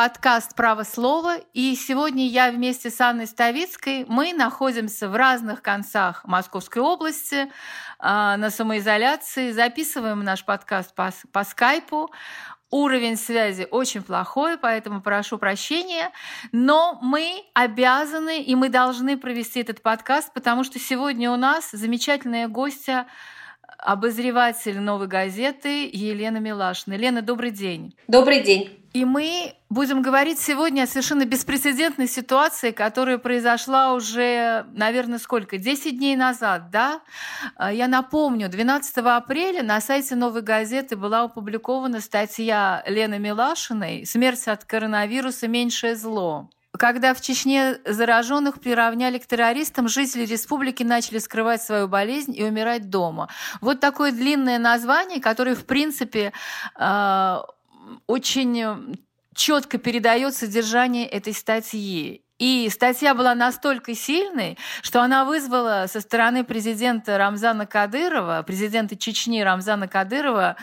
Подкаст «Право слова». И сегодня я вместе с Анной Ставицкой, мы находимся в разных концах Московской области э, на самоизоляции, записываем наш подкаст по, по скайпу. Уровень связи очень плохой, поэтому прошу прощения. Но мы обязаны и мы должны провести этот подкаст, потому что сегодня у нас замечательная гостья обозреватель «Новой газеты» Елена Милашина. Лена, добрый день. Добрый день. И мы будем говорить сегодня о совершенно беспрецедентной ситуации, которая произошла уже, наверное, сколько? 10 дней назад, да? А, я напомню, 12 апреля на сайте «Новой газеты» была опубликована статья Лены Милашиной «Смерть от коронавируса – меньшее зло». Когда в Чечне зараженных приравняли к террористам, жители республики начали скрывать свою болезнь и умирать дома. Вот такое длинное название, которое, в принципе, а, очень четко передает содержание этой статьи. И статья была настолько сильной, что она вызвала со стороны президента Рамзана Кадырова, президента Чечни Рамзана Кадырова,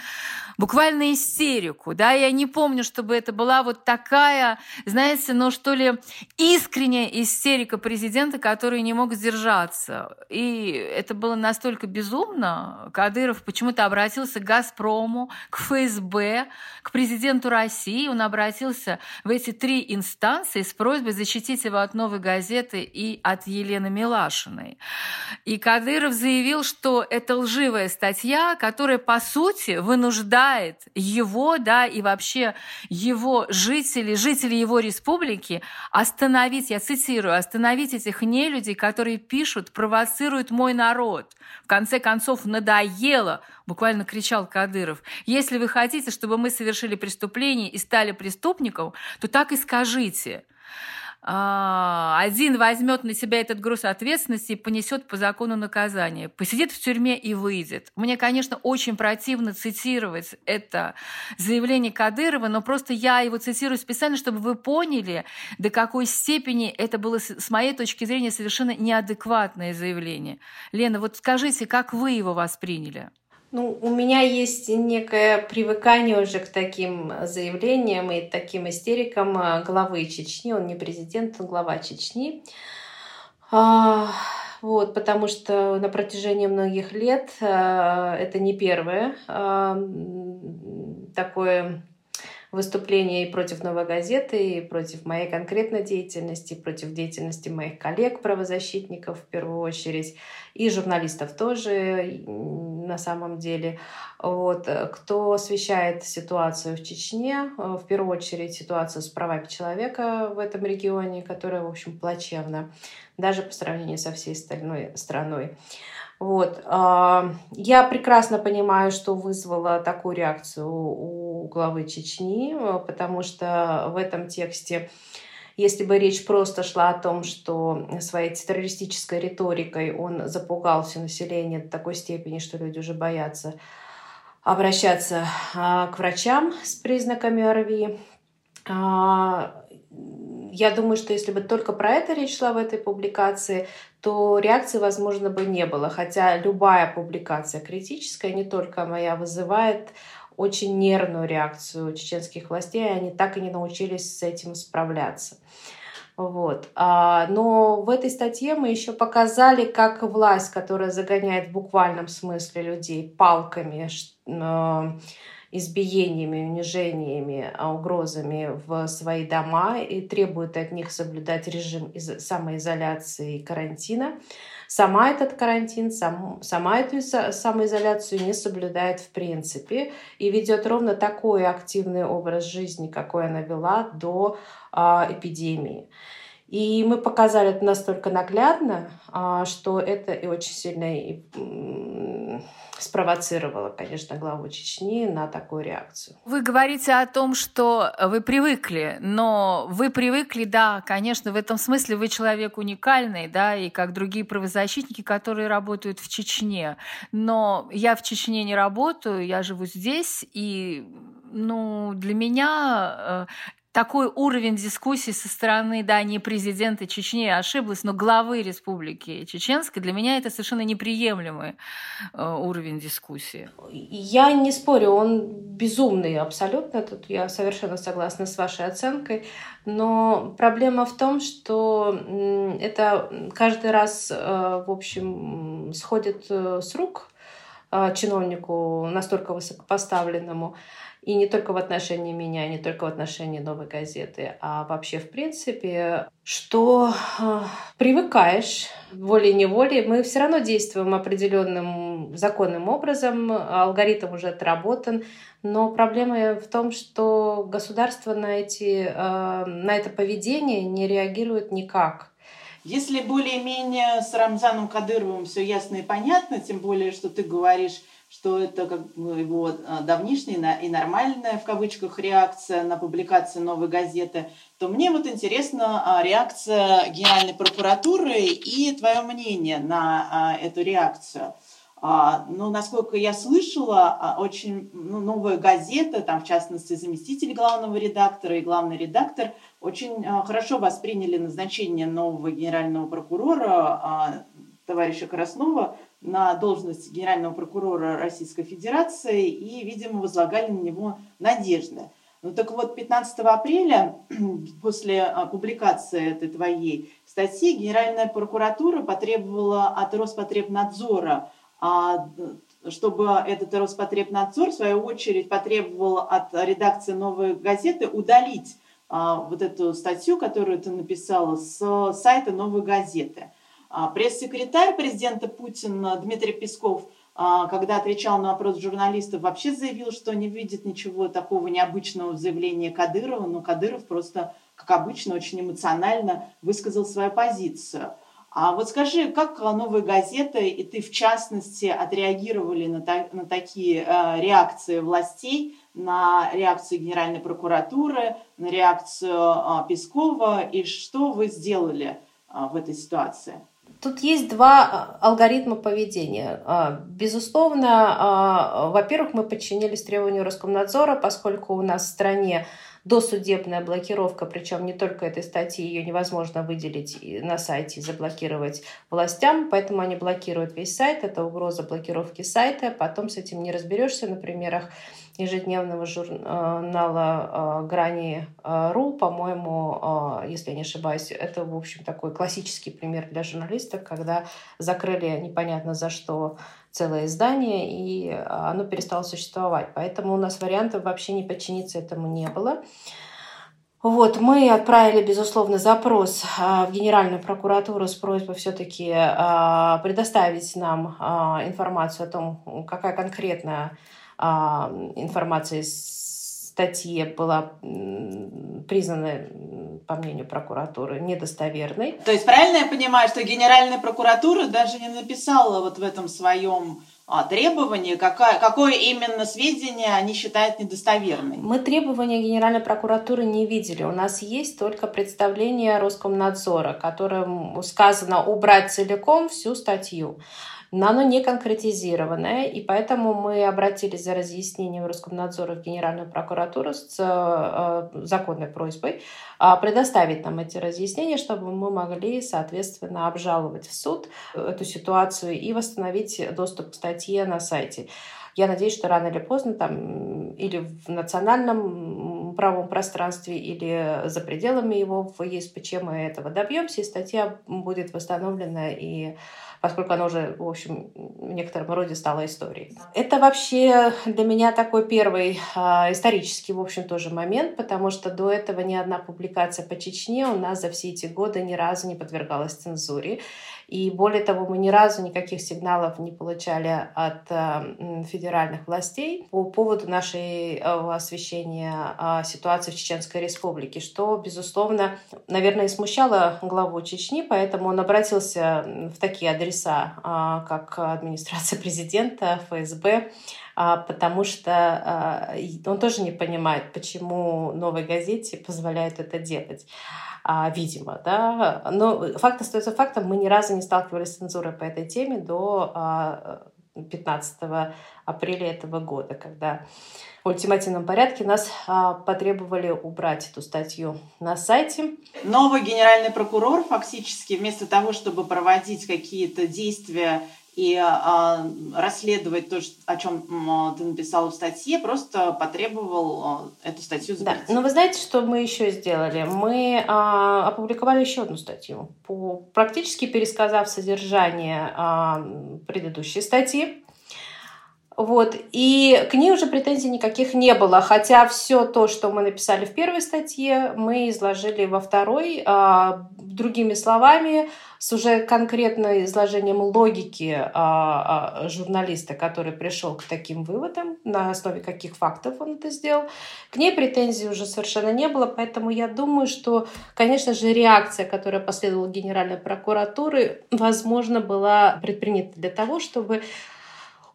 буквально истерику, да, я не помню, чтобы это была вот такая, знаете, ну что ли, искренняя истерика президента, который не мог сдержаться. И это было настолько безумно. Кадыров почему-то обратился к «Газпрому», к ФСБ, к президенту России. Он обратился в эти три инстанции с просьбой защитить его от «Новой газеты» и от Елены Милашиной. И Кадыров заявил, что это лживая статья, которая, по сути, вынуждает вынуждает его, да, и вообще его жителей, жителей его республики остановить, я цитирую, остановить этих нелюдей, которые пишут, провоцируют мой народ. В конце концов, надоело, буквально кричал Кадыров. Если вы хотите, чтобы мы совершили преступление и стали преступником, то так и скажите. А, один возьмет на себя этот груз ответственности и понесет по закону наказание. Посидит в тюрьме и выйдет. Мне, конечно, очень противно цитировать это заявление Кадырова, но просто я его цитирую специально, чтобы вы поняли, до какой степени это было, с моей точки зрения, совершенно неадекватное заявление. Лена, вот скажите, как вы его восприняли? Ну, у меня есть некое привыкание уже к таким заявлениям и таким истерикам э, главы Чечни. Он не президент, он глава Чечни. А, вот, потому что на протяжении многих лет э, это не первое а, такое выступление и против «Новой газеты», и против моей конкретной деятельности, и против деятельности моих коллег-правозащитников в первую очередь, и журналистов тоже на самом деле. Вот. Кто освещает ситуацию в Чечне, в первую очередь ситуацию с правами человека в этом регионе, которая, в общем, плачевна, даже по сравнению со всей остальной страной. Вот. А, я прекрасно понимаю, что вызвало такую реакцию у главы Чечни, потому что в этом тексте если бы речь просто шла о том, что своей террористической риторикой он запугал все население до такой степени, что люди уже боятся обращаться а, к врачам с признаками ОРВИ, а, я думаю, что если бы только про это речь шла в этой публикации, то реакции, возможно, бы не было. Хотя любая публикация критическая, не только моя, вызывает очень нервную реакцию чеченских властей, они так и не научились с этим справляться. Вот. А, но в этой статье мы еще показали, как власть, которая загоняет в буквальном смысле людей палками, избиениями, унижениями, а, угрозами в свои дома и требует от них соблюдать режим самоизоляции и карантина. Сама этот карантин, сам, сама эту самоизоляцию не соблюдает в принципе и ведет ровно такой активный образ жизни, какой она вела до а, эпидемии. И мы показали это настолько наглядно, а, что это и очень сильно спровоцировало, конечно, главу Чечни на такую реакцию. Вы говорите о том, что вы привыкли, но вы привыкли, да, конечно, в этом смысле вы человек уникальный, да, и как другие правозащитники, которые работают в Чечне. Но я в Чечне не работаю, я живу здесь, и ну, для меня э, такой уровень дискуссии со стороны, да, не президента Чечни, ошиблась, но главы республики Чеченской, для меня это совершенно неприемлемый э, уровень дискуссии. Я не спорю, он безумный абсолютно, тут я совершенно согласна с вашей оценкой, но проблема в том, что это каждый раз, э, в общем, сходит э, с рук чиновнику настолько высокопоставленному, и не только в отношении меня, не только в отношении новой газеты, а вообще в принципе, что э, привыкаешь волей-неволей. Мы все равно действуем определенным законным образом, алгоритм уже отработан, но проблема в том, что государство на, эти, э, на это поведение не реагирует никак. Если более-менее с Рамзаном Кадыровым все ясно и понятно, тем более, что ты говоришь, что это как бы его а, давнишняя и нормальная в кавычках реакция на публикацию новой газеты, то мне вот интересна а, реакция Генеральной прокуратуры и твое мнение на а, эту реакцию. Ну, насколько я слышала, очень ну, новая газета, там, в частности, заместитель главного редактора и главный редактор, очень хорошо восприняли назначение нового генерального прокурора товарища Краснова на должность генерального прокурора Российской Федерации и, видимо, возлагали на него надежды. Ну так вот, 15 апреля, после а, публикации этой твоей статьи, Генеральная прокуратура потребовала от Роспотребнадзора, а, чтобы этот Роспотребнадзор, в свою очередь, потребовал от редакции «Новой газеты» удалить а, вот эту статью, которую ты написала, с сайта «Новой газеты». А, пресс-секретарь президента Путина Дмитрий Песков, а, когда отвечал на вопрос журналистов, вообще заявил, что не видит ничего такого необычного в заявлении Кадырова, но Кадыров просто, как обычно, очень эмоционально высказал свою позицию. А вот скажи, как новые газеты и ты в частности отреагировали на, та, на такие э, реакции властей, на реакцию Генеральной прокуратуры, на реакцию э, Пескова и что вы сделали э, в этой ситуации? Тут есть два а, алгоритма поведения. А, безусловно, а, во-первых, мы подчинились требованию Роскомнадзора, поскольку у нас в стране досудебная блокировка, причем не только этой статьи, ее невозможно выделить на сайте и заблокировать властям, поэтому они блокируют весь сайт, это угроза блокировки сайта, потом с этим не разберешься на примерах ежедневного журнала «Грани РУ», по-моему, если я не ошибаюсь, это, в общем, такой классический пример для журналистов, когда закрыли непонятно за что целое издание, и оно перестало существовать. Поэтому у нас вариантов вообще не подчиниться этому не было. Вот, мы отправили, безусловно, запрос в Генеральную прокуратуру с просьбой все-таки предоставить нам информацию о том, какая конкретная а, информация из статьи была признана, по мнению прокуратуры, недостоверной. То есть правильно я понимаю, что Генеральная прокуратура даже не написала вот в этом своем а, требования, какая, какое именно сведения они считают недостоверной? Мы требования Генеральной прокуратуры не видели. У нас есть только представление Роскомнадзора, которым сказано убрать целиком всю статью но оно не конкретизированное, и поэтому мы обратились за разъяснением Роскомнадзора в Генеральную прокуратуру с э, законной просьбой э, предоставить нам эти разъяснения, чтобы мы могли, соответственно, обжаловать в суд эту ситуацию и восстановить доступ к статье на сайте. Я надеюсь, что рано или поздно там или в национальном правом пространстве, или за пределами его в ЕСПЧ мы этого добьемся, и статья будет восстановлена и поскольку она уже, в общем, в некотором роде стала историей. Это вообще для меня такой первый э, исторический, в общем, тоже момент, потому что до этого ни одна публикация по Чечне у нас за все эти годы ни разу не подвергалась цензуре. И более того, мы ни разу никаких сигналов не получали от э, федеральных властей по поводу нашей э, освещения э, ситуации в Чеченской Республике, что, безусловно, наверное, смущало главу Чечни, поэтому он обратился в такие адреса, э, как администрация президента, ФСБ, потому что он тоже не понимает, почему новой газете позволяют это делать а, видимо, да. Но факт остается фактом, мы ни разу не сталкивались с цензурой по этой теме до а, 15 апреля этого года, когда в ультимативном порядке нас а, потребовали убрать эту статью на сайте. Новый генеральный прокурор фактически вместо того, чтобы проводить какие-то действия и а, расследовать то, о чем а, ты написала в статье, просто потребовал а, эту статью забыть. Да, но вы знаете, что мы еще сделали? Мы а, опубликовали еще одну статью, по, практически пересказав содержание а, предыдущей статьи. Вот. И к ней уже претензий никаких не было. Хотя все то, что мы написали в первой статье, мы изложили во второй. А, другими словами, с уже конкретным изложением логики а, а, журналиста, который пришел к таким выводам, на основе каких фактов он это сделал. К ней претензий уже совершенно не было, поэтому я думаю, что, конечно же, реакция, которая последовала Генеральной прокуратуры, возможно, была предпринята для того, чтобы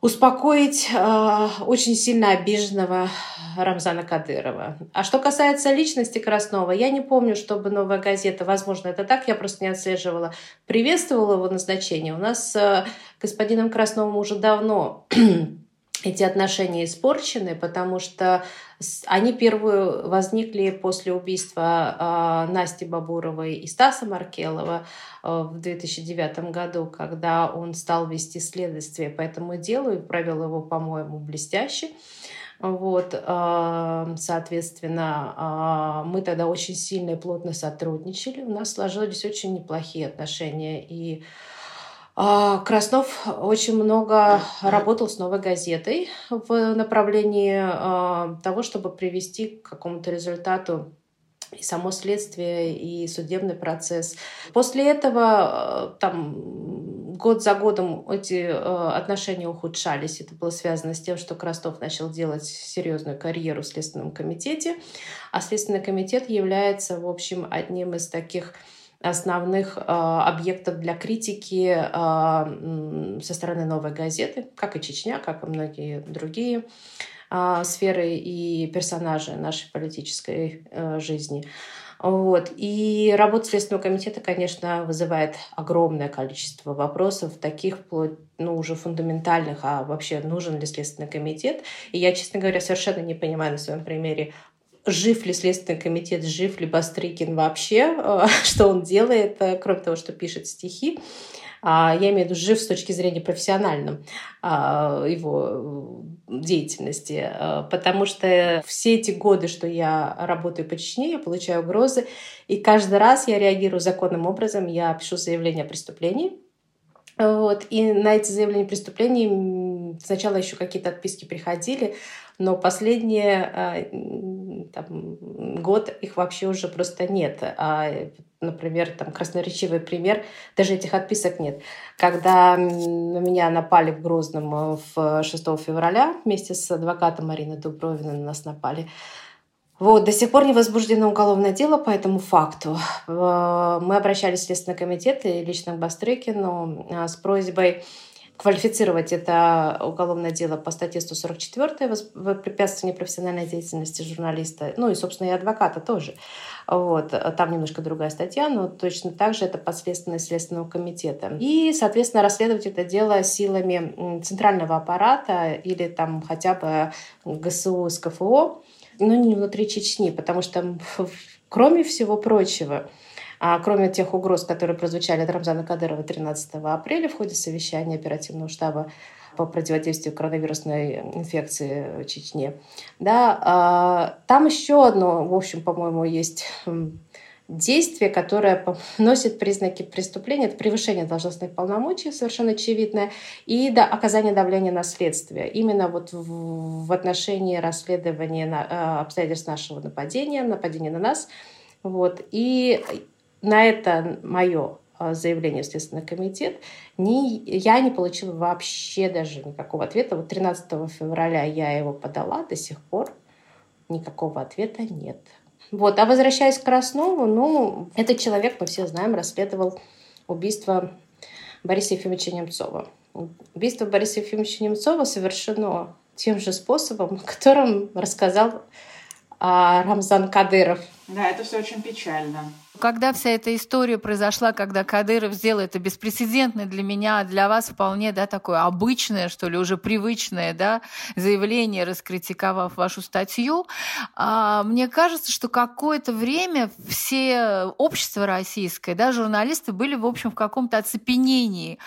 успокоить э, очень сильно обиженного Рамзана Кадырова. А что касается личности Краснова, я не помню, чтобы «Новая газета», возможно, это так, я просто не отслеживала, приветствовала его назначение. У нас с э, господином Красновым уже давно эти отношения испорчены, потому что они первые возникли после убийства э, Насти Бабуровой и Стаса Маркелова э, в 2009 году, когда он стал вести следствие по этому делу и провел его, по-моему, блестяще. Вот, э, соответственно, мы тогда очень сильно и плотно сотрудничали. У нас сложились очень неплохие отношения. И а, Краснов очень много работал с новой газетой в направлении а, того, чтобы привести к какому-то результату и само следствие, и судебный процесс. После этого а, там год за годом эти отношения ухудшались. Это было связано с тем, что Крастов начал делать серьезную карьеру в Следственном комитете, а Следственный комитет является, в общем, одним из таких основных э, объектов для критики э, со стороны новой газеты, как и Чечня, как и многие другие э, сферы и персонажи нашей политической жизни. Вот. И работа Следственного комитета, конечно, вызывает огромное количество вопросов, таких ну, уже фундаментальных, а вообще нужен ли Следственный комитет. И я, честно говоря, совершенно не понимаю на своем примере, жив ли Следственный комитет, жив ли Бастрыкин вообще, э, что он делает, э, кроме того, что пишет стихи. А, я имею в виду жив с точки зрения профессиональным а, его деятельности, э, потому что все эти годы, что я работаю по Чечне, я получаю угрозы, и каждый раз я реагирую законным образом, я пишу заявление о преступлении, вот. И на эти заявления о преступлений сначала еще какие-то отписки приходили, но последние а, там, год их вообще уже просто нет. А, например, там красноречивый пример, даже этих отписок нет. Когда на меня напали в Грозном в 6 февраля вместе с адвокатом Мариной Дубровиной на нас напали, вот, до сих пор не возбуждено уголовное дело по этому факту. Э, мы обращались в Следственный комитет и лично к Бастрыкину э, с просьбой квалифицировать это уголовное дело по статье 144 «Препятствие непрофессиональной деятельности журналиста», ну и, собственно, и адвоката тоже. Вот. Там немножко другая статья, но точно так же это подследственность Следственного комитета. И, соответственно, расследовать это дело силами центрального аппарата или там хотя бы ГСУ, СКФО, но не внутри Чечни, потому что, кроме всего прочего, а кроме тех угроз, которые прозвучали от Рамзана Кадырова 13 апреля в ходе совещания оперативного штаба по противодействию коронавирусной инфекции в Чечне. Да, а, там еще одно, в общем, по-моему, есть действие, которое носит признаки преступления, это превышение должностных полномочий, совершенно очевидное, и да, оказание давления на следствие. Именно вот в, в отношении расследования на, э, обстоятельств нашего нападения, нападения на нас. Вот. И на это мое а, заявление в Следственный комитет, ни, я не получила вообще даже никакого ответа. Вот 13 февраля я его подала, до сих пор никакого ответа нет. Вот. А возвращаясь к Краснову, ну, этот человек, мы все знаем, расследовал убийство Бориса Ефимовича Немцова. Убийство Бориса Ефимовича Немцова совершено тем же способом, о котором рассказал а, Рамзан Кадыров. Да, это все очень печально. Когда вся эта история произошла, когда Кадыров сделал это беспрецедентное для меня, для вас вполне, да, такое обычное, что ли, уже привычное, да, заявление, раскритиковав вашу статью, а, мне кажется, что какое-то время все общество российское, да, журналисты были, в общем, в каком-то оцепенении.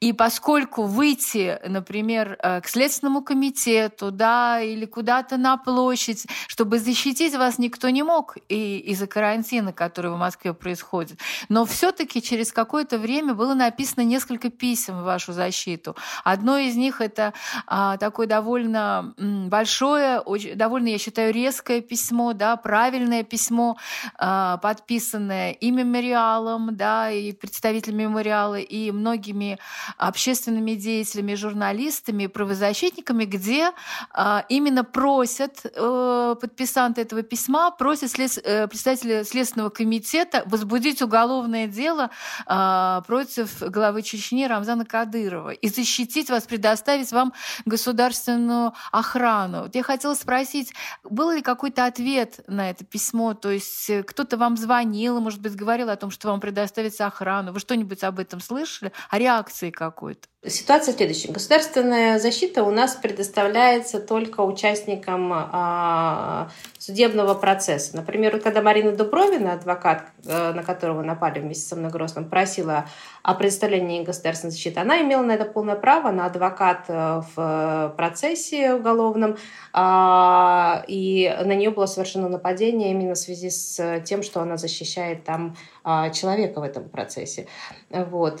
И поскольку выйти, например, э, к Следственному комитету, да, или куда-то на площадь, чтобы защитить вас никто не мог и из-за карантина, который в Москве происходит. Но все-таки через какое-то время было написано несколько писем в вашу защиту. Одно из них это а, такое довольно большое, очень, довольно, я считаю, резкое письмо, да, правильное письмо, а, подписанное и мемориалом, да, и представителями мемориала, и многими общественными деятелями, журналистами, правозащитниками, где а, именно просят э, подписанты этого письма, просят след, э, представителя Следственного комитета возбудить уголовное дело э, против главы Чечни Рамзана Кадырова и защитить вас, предоставить вам государственную охрану. Я хотела спросить, был ли какой-то ответ на это письмо? То есть э, кто-то вам звонил, может быть, говорил о том, что вам предоставится охрану? Вы что-нибудь об этом слышали? О реакции какой-то? Ситуация следующая. Государственная защита у нас предоставляется только участникам а, судебного процесса. Например, когда Марина Дубровина, адвокат, э, на которого напали вместе со мной Грозным, просила о предоставлении государственной защиты, она имела на это полное право, она адвокат э, в процессе уголовном, а, и на нее было совершено нападение именно в связи с тем, что она защищает там а, человека в этом процессе. Вот.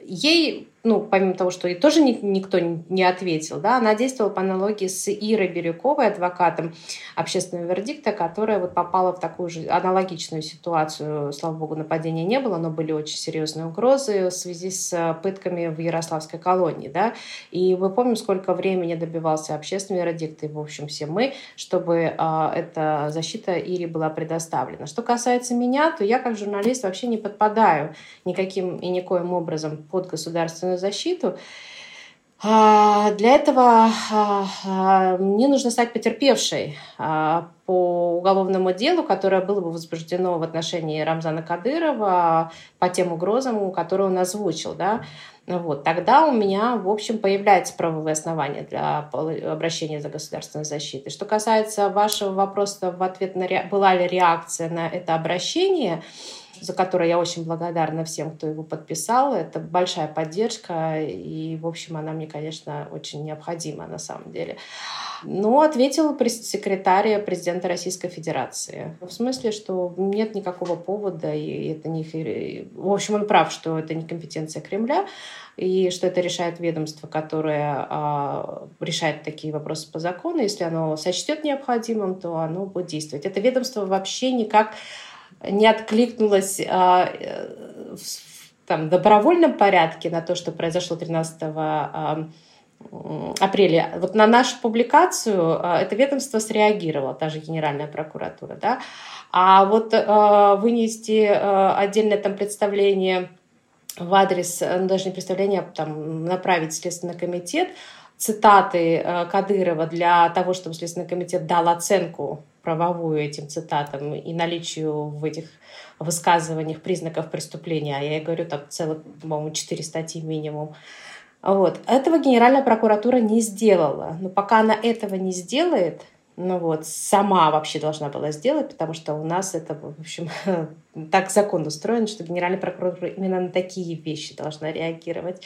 Ей ну, помимо того, что и тоже никто не ответил, да, она действовала по аналогии с Ирой Бирюковой, адвокатом общественного вердикта, которая вот попала в такую же аналогичную ситуацию. Слава богу, нападения не было, но были очень серьезные угрозы в связи с пытками в Ярославской колонии, да, и мы помним, сколько времени добивался общественный вердикт, и, в общем, все мы, чтобы а, эта защита Ире была предоставлена. Что касается меня, то я как журналист вообще не подпадаю никаким и никоим образом под государственную социальную защиту. А, для этого а, а, мне нужно стать потерпевшей по уголовному делу, которое было бы возбуждено в отношении Рамзана Кадырова по тем угрозам, которые он озвучил. Да? Вот, тогда у меня, в общем, появляется правовое основание для обращения за государственной защитой. Что касается вашего вопроса в ответ на была ли реакция на это обращение, за которое я очень благодарна всем, кто его подписал. Это большая поддержка, и, в общем, она мне, конечно, очень необходима на самом деле. Но ответил секретарь президента Российской Федерации. В смысле, что нет никакого повода, и это не... В общем, он прав, что это не компетенция Кремля, и что это решает ведомство, которое а, решает такие вопросы по закону. Если оно сочтет необходимым, то оно будет действовать. Это ведомство вообще никак не откликнулась а, э, в там, добровольном порядке на то, что произошло 13 а, апреля. Вот на нашу публикацию а, это ведомство среагировало, та же Генеральная прокуратура. Да? А вот вынести отдельное там представление в адрес, ну, даже не представление, а там, направить Следственный комитет, цитаты Кадырова для того, чтобы Следственный комитет дал оценку правовую этим цитатам и наличию в этих высказываниях признаков преступления, а я говорю так целых, по-моему, четыре статьи минимум, вот. Этого Генеральная прокуратура не сделала. Но пока она этого не сделает, ну вот, сама вообще должна была сделать, потому что у нас это, в общем, так закон устроен, что генеральный прокурор именно на такие вещи должна реагировать.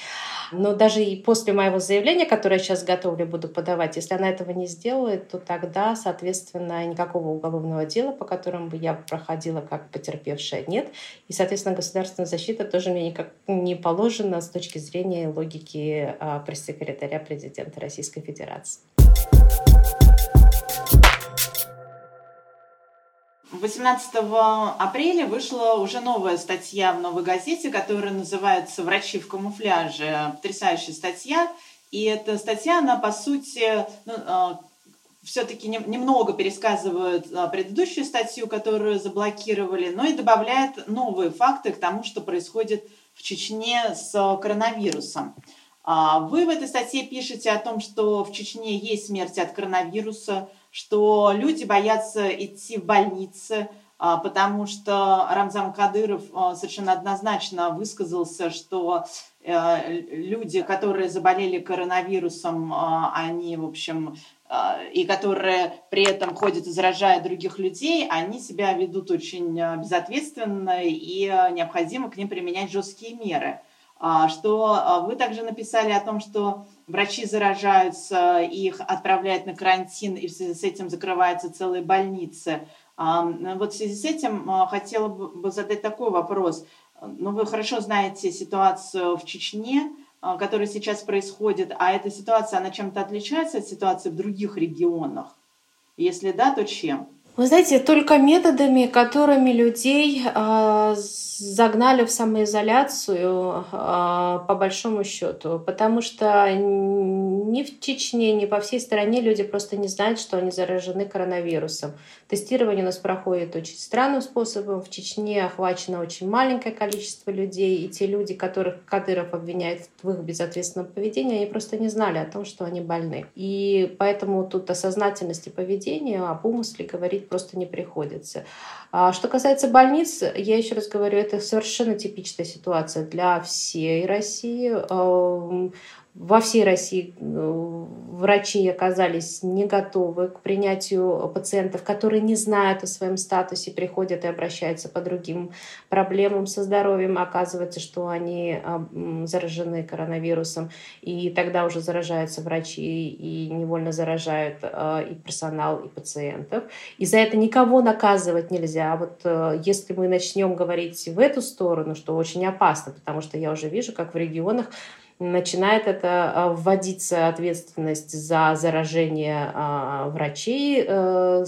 Но даже и после моего заявления, которое я сейчас готовлю, буду подавать, если она этого не сделает, то тогда, соответственно, никакого уголовного дела, по которому бы я проходила как потерпевшая, нет. И, соответственно, государственная защита тоже мне никак не положена с точки зрения логики а, пресс-секретаря президента Российской Федерации. 18 апреля вышла уже новая статья в «Новой газете», которая называется «Врачи в камуфляже». Потрясающая статья. И эта статья, она, по сути, ну, а, все-таки немного пересказывает а, предыдущую статью, которую заблокировали, но и добавляет новые факты к тому, что происходит в Чечне с коронавирусом. А, вы в этой статье пишете о том, что в Чечне есть смерть от коронавируса, что люди боятся идти в больницы, а, потому что Рамзан Кадыров а, совершенно однозначно высказался, что э, люди, которые заболели коронавирусом, а, они, в общем, и которые при этом ходят и заражают других людей, они себя ведут очень безответственно и необходимо к ним применять жесткие меры. Что вы также написали о том, что врачи заражаются, их отправляют на карантин, и в связи с этим закрываются целые больницы. Вот в связи с этим а, хотела бы задать такой вопрос. Ну, вы хорошо знаете ситуацию в Чечне, а, которая сейчас происходит, а эта ситуация, она чем-то отличается от ситуации в других регионах? Если да, то чем? Вы знаете, только методами, которыми людей э, загнали в самоизоляцию, э, по большому счету, потому что ни в Чечне, ни по всей стране люди просто не знают, что они заражены коронавирусом. Тестирование у нас проходит очень странным способом. В Чечне охвачено очень маленькое количество людей, и те люди, которых Кадыров обвиняет в их безответственном поведении, они просто не знали о том, что они больны. И поэтому тут о сознательности поведения, об умысле говорить просто не приходится. А что касается больниц, я еще раз говорю, это совершенно типичная ситуация для всей России. Во всей России э, врачи оказались не готовы к принятию пациентов, которые не знают о своем статусе, приходят и обращаются по другим проблемам со здоровьем. Оказывается, что они заражены коронавирусом, и тогда уже заражаются врачи и невольно заражают э, и персонал, и пациентов. И за это никого наказывать нельзя. Вот э, если мы начнем говорить в эту сторону, что очень опасно, потому что я уже вижу, как в регионах начинает это а, вводиться ответственность за заражение а, врачей. Э,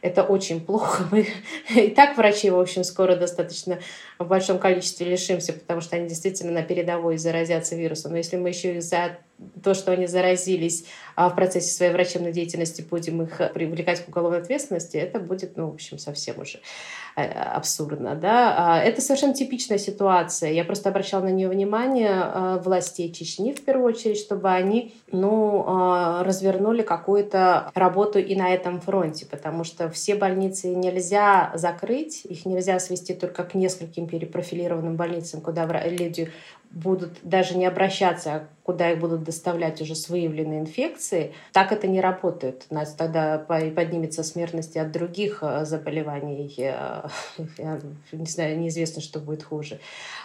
это очень плохо. Мы и так врачей, в общем, скоро достаточно в большом количестве лишимся, потому что они действительно на передовой заразятся вирусом. Но если мы еще и за то, что они заразились а в процессе своей врачебной деятельности, будем их привлекать к уголовной ответственности, это будет, ну, в общем, совсем уже э, абсурдно. Да? А это совершенно типичная ситуация. Я просто обращала на нее внимание э, властей Чечни, в первую очередь, чтобы они ну, э, развернули какую-то работу и на этом фронте, потому что все больницы нельзя закрыть, их нельзя свести только к нескольким перепрофилированным больницам, куда люди будут даже не обращаться, а куда их будут доставлять уже с выявленной инфекцией, так это не работает. У нас тогда поднимется смертность от других э, заболеваний. Я не знаю, неизвестно, что будет хуже.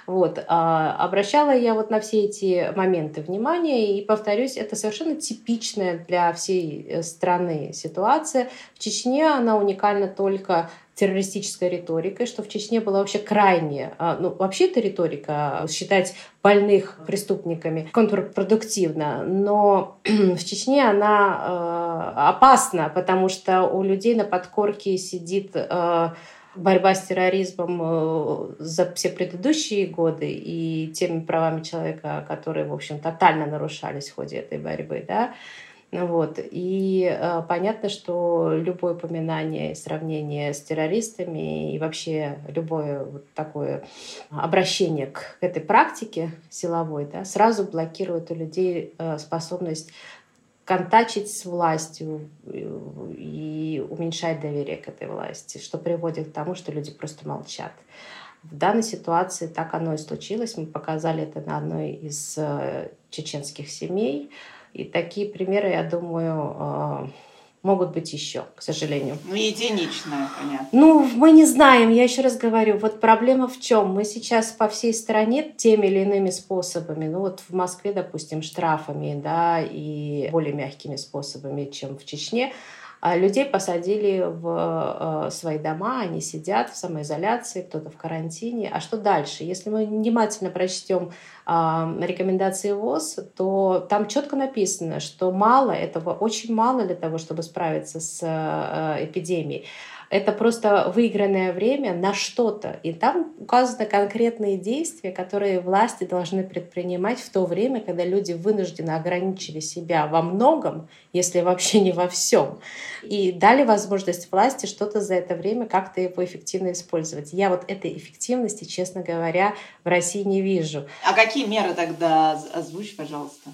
Вот. А обращала я вот на все эти моменты внимания, и, повторюсь, это совершенно типичная для всей э, страны ситуация. В Чечне она уникальна только террористической риторикой, что в Чечне была вообще крайне, а, ну вообще эта риторика а, считать больных преступниками контрпродуктивно, но в Чечне она э, опасна, потому что у людей на подкорке сидит э, борьба с терроризмом э, за все предыдущие годы и теми правами человека, которые, в общем, тотально нарушались в ходе этой борьбы, да, вот. И э, понятно, что любое упоминание и сравнение с террористами и вообще любое вот такое обращение к этой практике силовой да, сразу блокирует у людей э, способность контачить с властью и уменьшать доверие к этой власти, что приводит к тому, что люди просто молчат. В данной ситуации так оно и случилось. Мы показали это на одной из э, чеченских семей. И такие примеры, я думаю, а, могут быть еще, к сожалению. Ну, единичные, понятно. Ну, мы не знаем, я еще раз говорю, вот проблема в чем? Мы сейчас по всей стране теми или иными способами, ну вот в Москве, допустим, штрафами, да, и более мягкими способами, чем в Чечне, людей посадили в э, свои дома, они сидят в самоизоляции, кто-то в карантине. А что дальше? Если мы внимательно прочтем рекомендации ВОЗ, то там четко написано, что мало этого, очень мало для того, чтобы справиться с э, эпидемией. Это просто выигранное время на что-то. И там указаны конкретные действия, которые власти должны предпринимать в то время, когда люди вынуждены ограничили себя во многом, если вообще не во всем, и дали возможность власти что-то за это время как-то его эффективно использовать. Я вот этой эффективности, честно говоря, в России не вижу. А какие меры тогда озвучь, пожалуйста?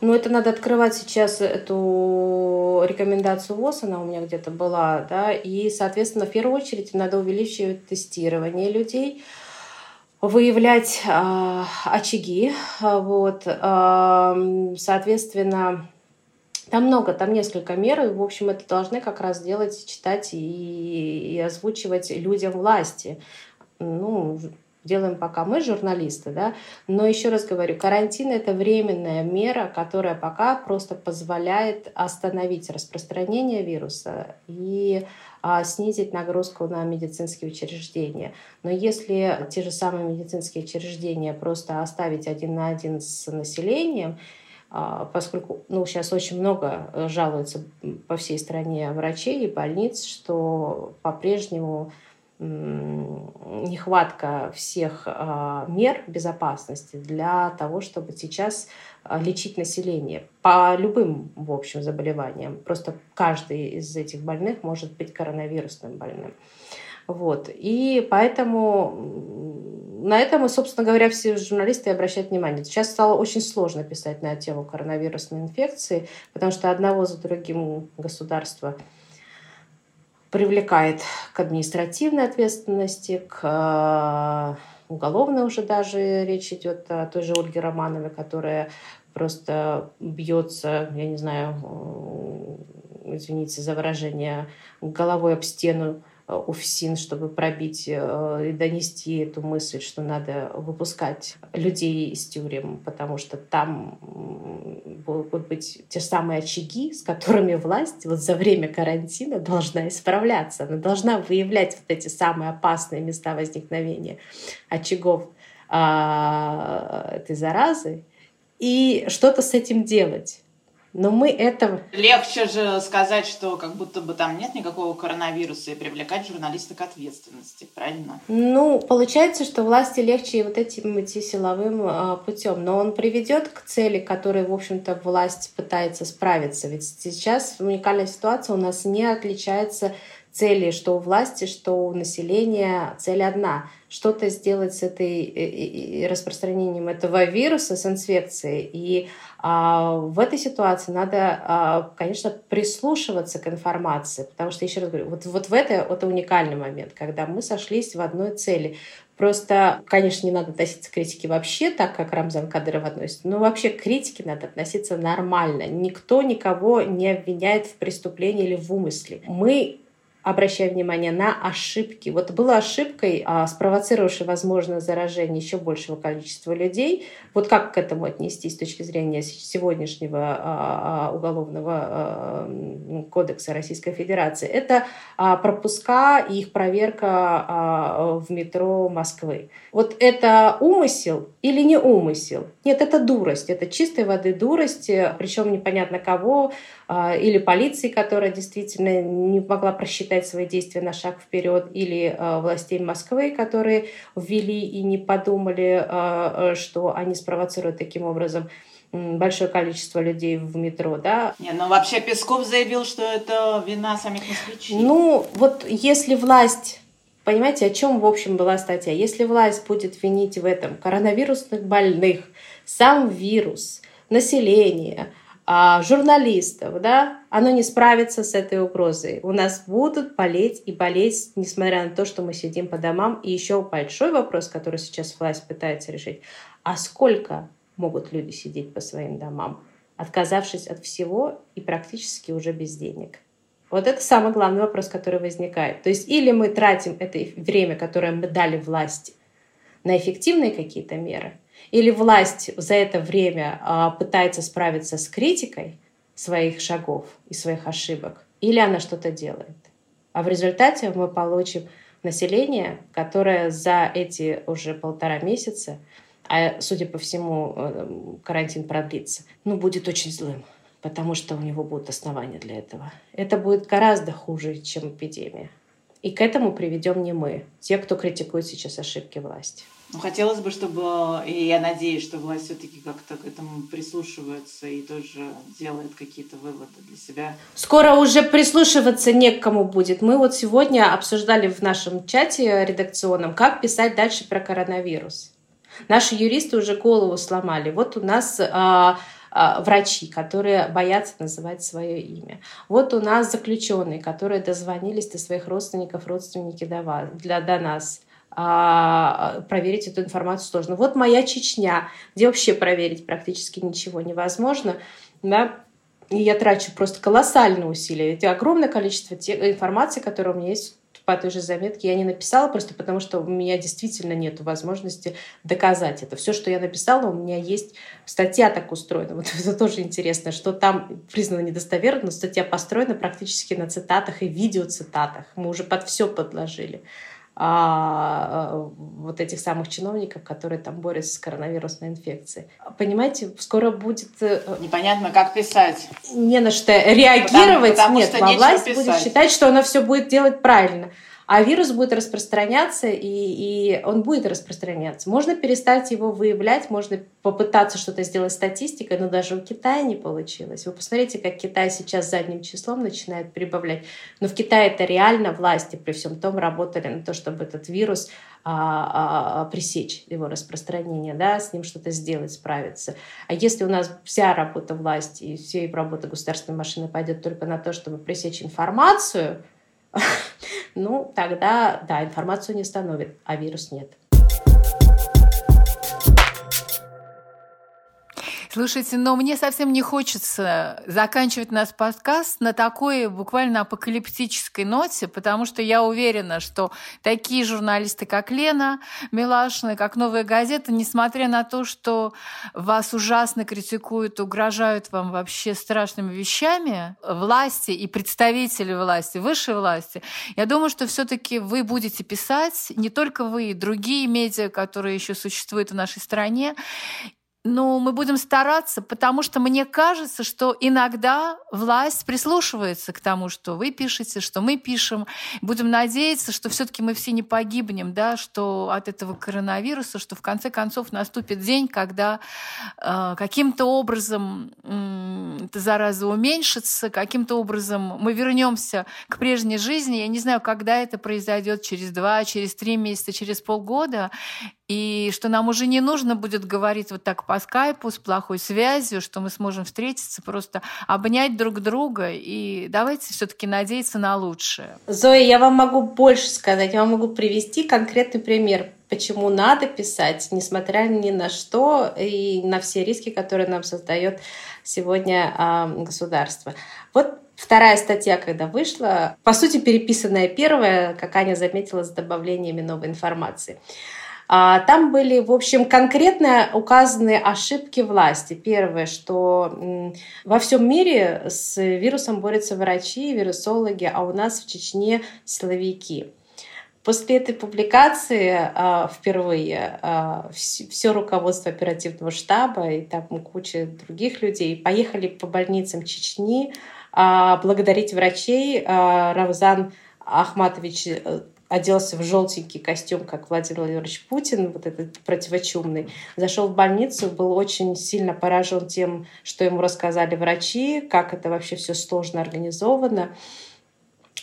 Но это надо открывать сейчас эту рекомендацию ВОЗ, она у меня где-то была, да, и, соответственно, в первую очередь надо увеличивать тестирование людей, выявлять э, очаги, вот, э, соответственно, там много, там несколько мер, и, в общем, это должны как раз делать, читать и, и озвучивать людям власти. Ну, делаем пока мы, журналисты, да, но еще раз говорю, карантин — это временная мера, которая пока просто позволяет остановить распространение вируса и а, снизить нагрузку на медицинские учреждения. Но если те же самые медицинские учреждения просто оставить один на один с населением, а, поскольку ну, сейчас очень много э, жалуются по всей стране врачей и больниц, что по-прежнему нехватка всех а, мер безопасности для того, чтобы сейчас а, лечить население по любым, в общем, заболеваниям. Просто каждый из этих больных может быть коронавирусным больным. Вот. И поэтому на это мы, собственно говоря, все журналисты обращают внимание. Сейчас стало очень сложно писать на тему коронавирусной инфекции, потому что одного за другим государства привлекает к административной ответственности, к э, уголовной уже даже речь идет о той же Ольге Романовой, которая просто бьется, я не знаю, извините за выражение, головой об стену УФСИН, чтобы пробить э, и донести эту мысль, что надо выпускать людей из тюрем, потому что там будут быть те самые очаги, с которыми власть вот за время карантина должна исправляться. Она должна выявлять вот эти самые опасные места возникновения очагов а, этой заразы и что-то с этим делать. Но мы этого... Легче же сказать, что как будто бы там нет никакого коронавируса и привлекать журналиста к ответственности, правильно? Ну, получается, что власти легче вот этим идти силовым э, путем. Но он приведет к цели, которой, в общем-то, власть пытается справиться. Ведь сейчас уникальная ситуация у нас не отличается цели, что у власти, что у населения цель одна — что-то сделать с этой распространением этого вируса, с инфекцией. И а, в этой ситуации надо, а, конечно, прислушиваться к информации, потому что, еще раз говорю, вот, вот в это, это уникальный момент, когда мы сошлись в одной цели. Просто, конечно, не надо относиться к критике вообще так, как Рамзан Кадыров относится, но вообще к критике надо относиться нормально. Никто никого не обвиняет в преступлении или в умысле. Мы обращая внимание на ошибки. Вот была ошибкой, а, спровоцировавшей, возможно, заражение еще большего количества людей. Вот как к этому отнести с точки зрения сегодняшнего а, а, уголовного кодекса Российской Федерации? Это пропуска и их проверка в метро Москвы. Вот это умысел или не умысел? Нет, это дурость. Это чистой воды дурость, причем непонятно кого, или полиции, которая действительно не могла просчитать свои действия на шаг вперед, или а, властей Москвы, которые ввели и не подумали, а, что они спровоцируют таким образом большое количество людей в метро, да. Не, ну вообще Песков заявил, что это вина самих москвичей. Ну, вот если власть Понимаете, о чем, в общем, была статья? Если власть будет винить в этом коронавирусных больных, сам вирус, население, журналистов, да, оно не справится с этой угрозой. У нас будут болеть и болеть, несмотря на то, что мы сидим по домам. И еще большой вопрос, который сейчас власть пытается решить. А сколько могут люди сидеть по своим домам, отказавшись от всего и практически уже без денег? Вот это самый главный вопрос, который возникает. То есть или мы тратим это время, которое мы дали власти, на эффективные какие-то меры – или власть за это время а, пытается справиться с критикой своих шагов и своих ошибок, или она что-то делает. А в результате мы получим население, которое за эти уже полтора месяца, а судя по всему, э, карантин продлится, ну, будет очень злым, потому что у него будут основания для этого. Это будет гораздо хуже, чем эпидемия. И к этому приведем не мы, те, кто критикует сейчас ошибки власти. Ну, хотелось бы, чтобы, и я надеюсь, что власть все-таки как-то к этому прислушивается и тоже делает какие-то выводы для себя. Скоро уже прислушиваться не к кому будет. Мы вот сегодня обсуждали в нашем чате редакционном, как писать дальше про коронавирус. Наши юристы уже голову сломали. Вот у нас а, а, врачи, которые боятся называть свое имя. Вот у нас заключенные, которые дозвонились до своих родственников, родственники до, вас, для, до нас а, проверить эту информацию сложно. Вот моя Чечня, где вообще проверить практически ничего невозможно. Да? И я трачу просто колоссальные усилия. Это огромное количество информации, которая у меня есть по той же заметке я не написала, просто потому что у меня действительно нет возможности доказать это. Все, что я написала, у меня есть статья так устроена. Вот это тоже интересно, что там признано недостоверно, но статья построена практически на цитатах и видеоцитатах. Мы уже под все подложили а, вот этих самых чиновников, которые там борются с коронавирусной инфекцией. Понимаете, скоро будет... Э, Непонятно, как писать. Не на что реагировать. Потому, потому Нет, что власть писать. будет считать, что она все будет делать правильно а вирус будет распространяться, и, и он будет распространяться. Можно перестать его выявлять, можно попытаться что-то сделать статистикой, но даже у Китая не получилось. Вы посмотрите, как Китай сейчас задним числом начинает прибавлять. Но в Китае это реально власти при всем том работали на то, чтобы этот вирус а, а, пресечь его распространение, да, с ним что-то сделать, справиться. А если у нас вся работа власти и вся работа государственной машины пойдет только на то, чтобы пресечь информацию, ну, тогда, да, информацию не становит, а вирус нет. Слушайте, но мне совсем не хочется заканчивать наш подкаст на такой буквально апокалиптической ноте, потому что я уверена, что такие журналисты, как Лена Милашина, как «Новая газета», несмотря на то, что вас ужасно критикуют, угрожают вам вообще страшными вещами, власти и представители власти, высшей власти, я думаю, что все таки вы будете писать, не только вы, другие медиа, которые еще существуют в нашей стране, ну, мы будем стараться, потому что мне кажется, что иногда власть прислушивается к тому, что вы пишете, что мы пишем. Будем надеяться, что все-таки мы все не погибнем, да, что от этого коронавируса, что в конце концов наступит день, когда э, каким-то образом э, эта зараза уменьшится, каким-то образом мы вернемся к прежней жизни. Я не знаю, когда это произойдет, через два, через три месяца, через полгода и что нам уже не нужно будет говорить вот так по скайпу с плохой связью, что мы сможем встретиться, просто обнять друг друга и давайте все-таки надеяться на лучшее. Зоя, я вам могу больше сказать, я вам могу привести конкретный пример, почему надо писать, несмотря ни на что и на все риски, которые нам создает сегодня э, государство. Вот Вторая статья, когда вышла, по сути, переписанная первая, как Аня заметила, с добавлениями новой информации. А, там были, в общем, конкретно указаны ошибки власти. Первое, что во всем мире с вирусом борются врачи, вирусологи, а у нас в Чечне силовики. После этой публикации э, впервые э, все руководство оперативного штаба и там куча других людей поехали по больницам Чечни э, благодарить врачей. Э, Равзан Ахматович оделся в желтенький костюм, как Владимир Владимирович Путин, вот этот противочумный, зашел в больницу, был очень сильно поражен тем, что ему рассказали врачи, как это вообще все сложно организовано.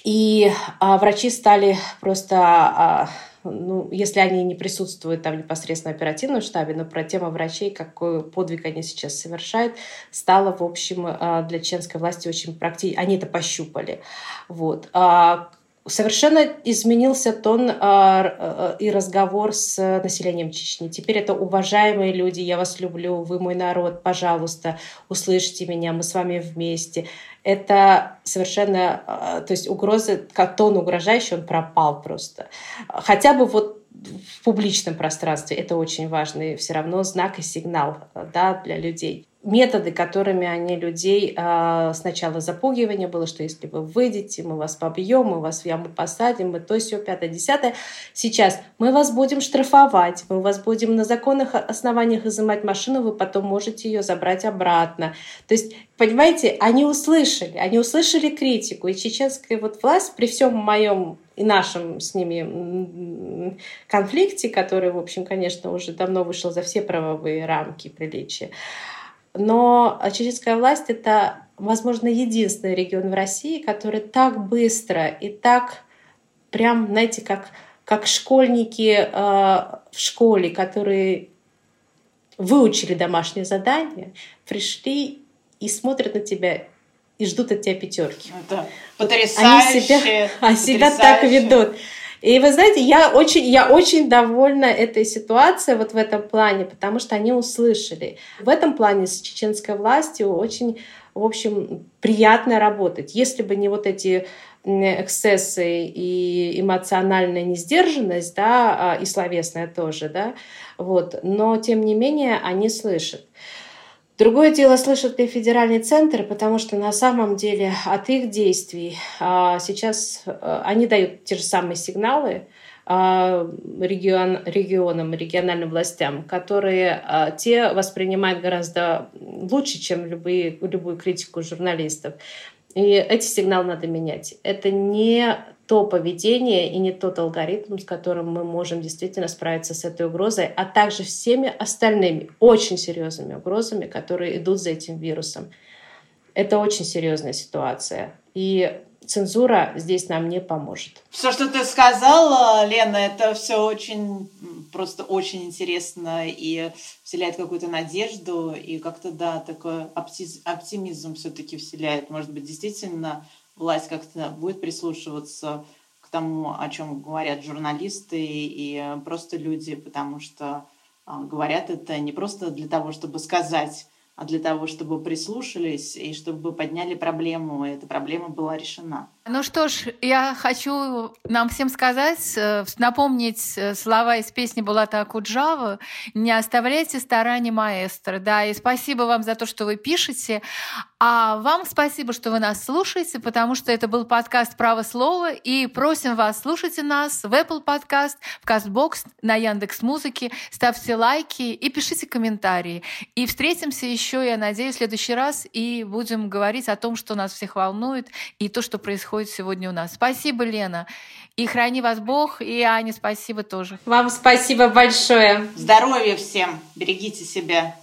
И а, врачи стали просто, а, ну, если они не присутствуют там непосредственно в оперативном штабе, но про тему врачей, какой подвиг они сейчас совершают, стало, в общем, а, для чеченской власти очень практично. Они это пощупали. Вот. А, Совершенно изменился тон э, и разговор с населением Чечни. Теперь это уважаемые люди, я вас люблю, вы мой народ, пожалуйста, услышьте меня, мы с вами вместе. Это совершенно, э, то есть угрозы, тон угрожающий, он пропал просто. Хотя бы вот в публичном пространстве это очень важный все равно знак и сигнал да, для людей методы, которыми они людей э, сначала запугивание было, что если вы выйдете, мы вас побьем, мы вас в яму посадим, мы то все пятое, десятое. Сейчас мы вас будем штрафовать, мы вас будем на законных основаниях изымать машину, вы потом можете ее забрать обратно. То есть, понимаете, они услышали, они услышали критику, и чеченская вот власть при всем моем и нашем с ними конфликте, который, в общем, конечно, уже давно вышел за все правовые рамки приличия, но чеченская власть — это, возможно, единственный регион в России, который так быстро и так прям, знаете, как, как школьники э, в школе, которые выучили домашнее задание, пришли и смотрят на тебя и ждут от тебя пятерки. Это потрясающе. Они себя, они себя так ведут. И вы знаете, я очень, я очень довольна этой ситуацией вот в этом плане, потому что они услышали. В этом плане с чеченской властью очень, в общем, приятно работать. Если бы не вот эти эксцессы и эмоциональная несдержанность, да, а, и словесная тоже, да, вот, но тем не менее они слышат. Другое дело, слышат ли федеральный центр, потому что на самом деле от их действий а, сейчас а, они дают те же самые сигналы а, регион, регионам, региональным властям, которые те воспринимают гораздо лучше, чем любые, любую критику журналистов. И эти сигналы надо менять. Это не то поведение и не тот алгоритм, с которым мы можем действительно справиться с этой угрозой, а также всеми остальными очень серьезными угрозами, которые идут за этим вирусом. Это очень серьезная ситуация. И цензура здесь нам не поможет. Все, что ты сказала, Лена, это все очень, просто очень интересно и вселяет какую-то надежду и как-то, да, такой оптимизм все-таки вселяет. Может быть, действительно власть как-то будет прислушиваться к тому, о чем говорят журналисты и просто люди, потому что а, говорят это не просто для того, чтобы сказать, а для того, чтобы прислушались и чтобы подняли проблему, и эта проблема была решена. Ну что ж, я хочу нам всем сказать, э, напомнить э, слова из песни Булата Акуджава «Не оставляйте старания маэстро». Да, и спасибо вам за то, что вы пишете. А вам спасибо, что вы нас слушаете, потому что это был подкаст «Право слова». И просим вас, слушайте нас в Apple Podcast, в CastBox, на Яндекс Музыке, ставьте лайки и пишите комментарии. И встретимся еще, я надеюсь, в следующий раз и будем говорить о том, что нас всех волнует и то, что происходит происходит сегодня у нас. Спасибо, Лена. И храни вас Бог, и Аня, спасибо тоже. Вам спасибо большое. Здоровья всем. Берегите себя.